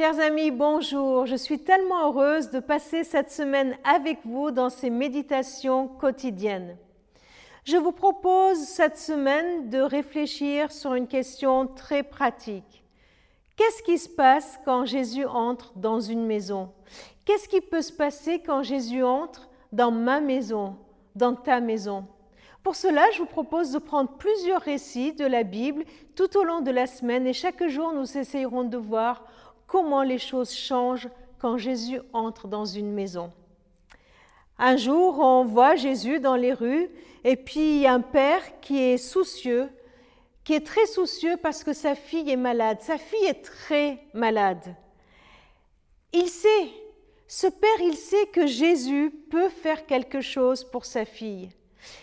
Chers amis, bonjour. Je suis tellement heureuse de passer cette semaine avec vous dans ces méditations quotidiennes. Je vous propose cette semaine de réfléchir sur une question très pratique. Qu'est-ce qui se passe quand Jésus entre dans une maison? Qu'est-ce qui peut se passer quand Jésus entre dans ma maison, dans ta maison? Pour cela, je vous propose de prendre plusieurs récits de la Bible tout au long de la semaine et chaque jour, nous essayerons de voir comment les choses changent quand Jésus entre dans une maison. Un jour, on voit Jésus dans les rues et puis un père qui est soucieux, qui est très soucieux parce que sa fille est malade. Sa fille est très malade. Il sait, ce père, il sait que Jésus peut faire quelque chose pour sa fille.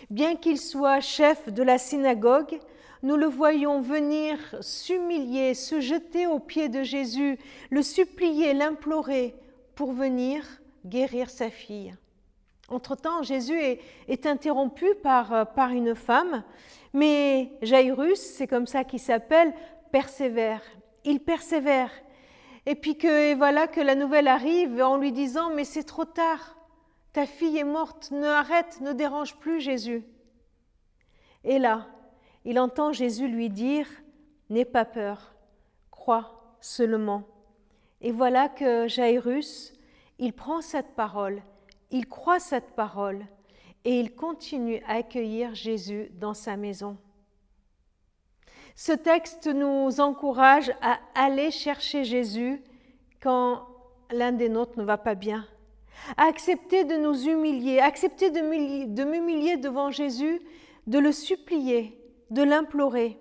Bien qu'il soit chef de la synagogue, nous le voyons venir s'humilier, se jeter aux pieds de Jésus, le supplier, l'implorer pour venir guérir sa fille. Entre-temps, Jésus est, interrompu par, par une femme, mais Jairus, c'est comme ça qu'il s'appelle, persévère. Il persévère. Et puis que voilà que la nouvelle arrive en lui disant mais c'est trop tard, ta fille est morte, ne arrête, ne dérange plus Jésus. Et là, il entend Jésus lui dire N'aie pas peur, crois seulement. Et voilà que Jairus, il prend cette parole, il croit cette parole et il continue à accueillir Jésus dans sa maison. Ce texte nous encourage à aller chercher Jésus quand l'un des nôtres ne va pas bien, à accepter de nous humilier, accepter de m'humilier devant Jésus, de le supplier, de l'implorer.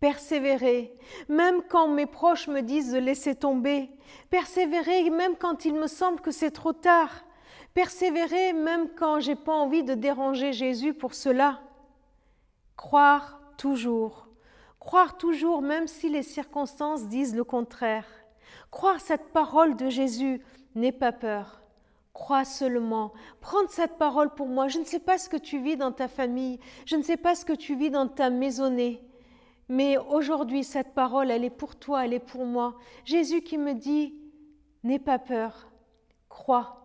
Persévérer, même quand mes proches me disent de laisser tomber. Persévérer, même quand il me semble que c'est trop tard. Persévérer, même quand j'ai pas envie de déranger Jésus pour cela. Croire toujours. Croire toujours, même si les circonstances disent le contraire. Croire cette parole de Jésus, n'aie pas peur. Crois seulement. Prends cette parole pour moi. Je ne sais pas ce que tu vis dans ta famille. Je ne sais pas ce que tu vis dans ta maisonnée. Mais aujourd'hui, cette parole, elle est pour toi, elle est pour moi. Jésus qui me dit, n'aie pas peur. Crois.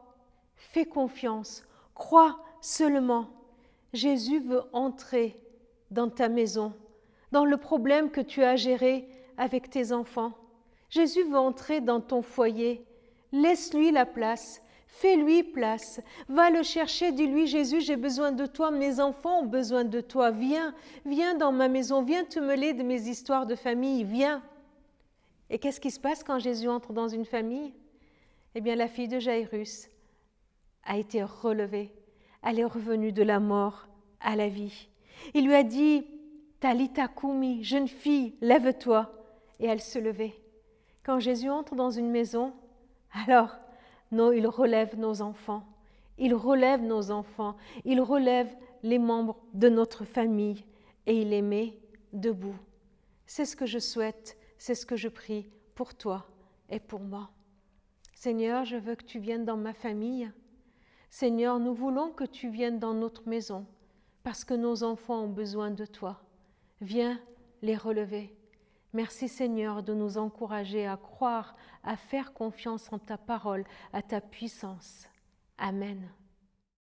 Fais confiance. Crois seulement. Jésus veut entrer dans ta maison, dans le problème que tu as géré avec tes enfants. Jésus veut entrer dans ton foyer. Laisse-lui la place. Fais-lui place. Va le chercher. Dis-lui, Jésus, j'ai besoin de toi. Mes enfants ont besoin de toi. Viens, viens dans ma maison. Viens te mêler de mes histoires de famille. Viens. Et qu'est-ce qui se passe quand Jésus entre dans une famille? Eh bien, la fille de Jairus a été relevée. Elle est revenue de la mort à la vie. Il lui a dit, Talita Kumi, jeune fille, lève-toi. Et elle se levait. Quand Jésus entre dans une maison, alors non, il relève nos enfants. Il relève nos enfants. Il relève les membres de notre famille et il les met debout. C'est ce que je souhaite, c'est ce que je prie pour toi et pour moi. Seigneur, je veux que tu viennes dans ma famille. Seigneur, nous voulons que tu viennes dans notre maison parce que nos enfants ont besoin de toi. Viens les relever. Merci Seigneur de nous encourager à croire, à faire confiance en ta parole, à ta puissance. Amen.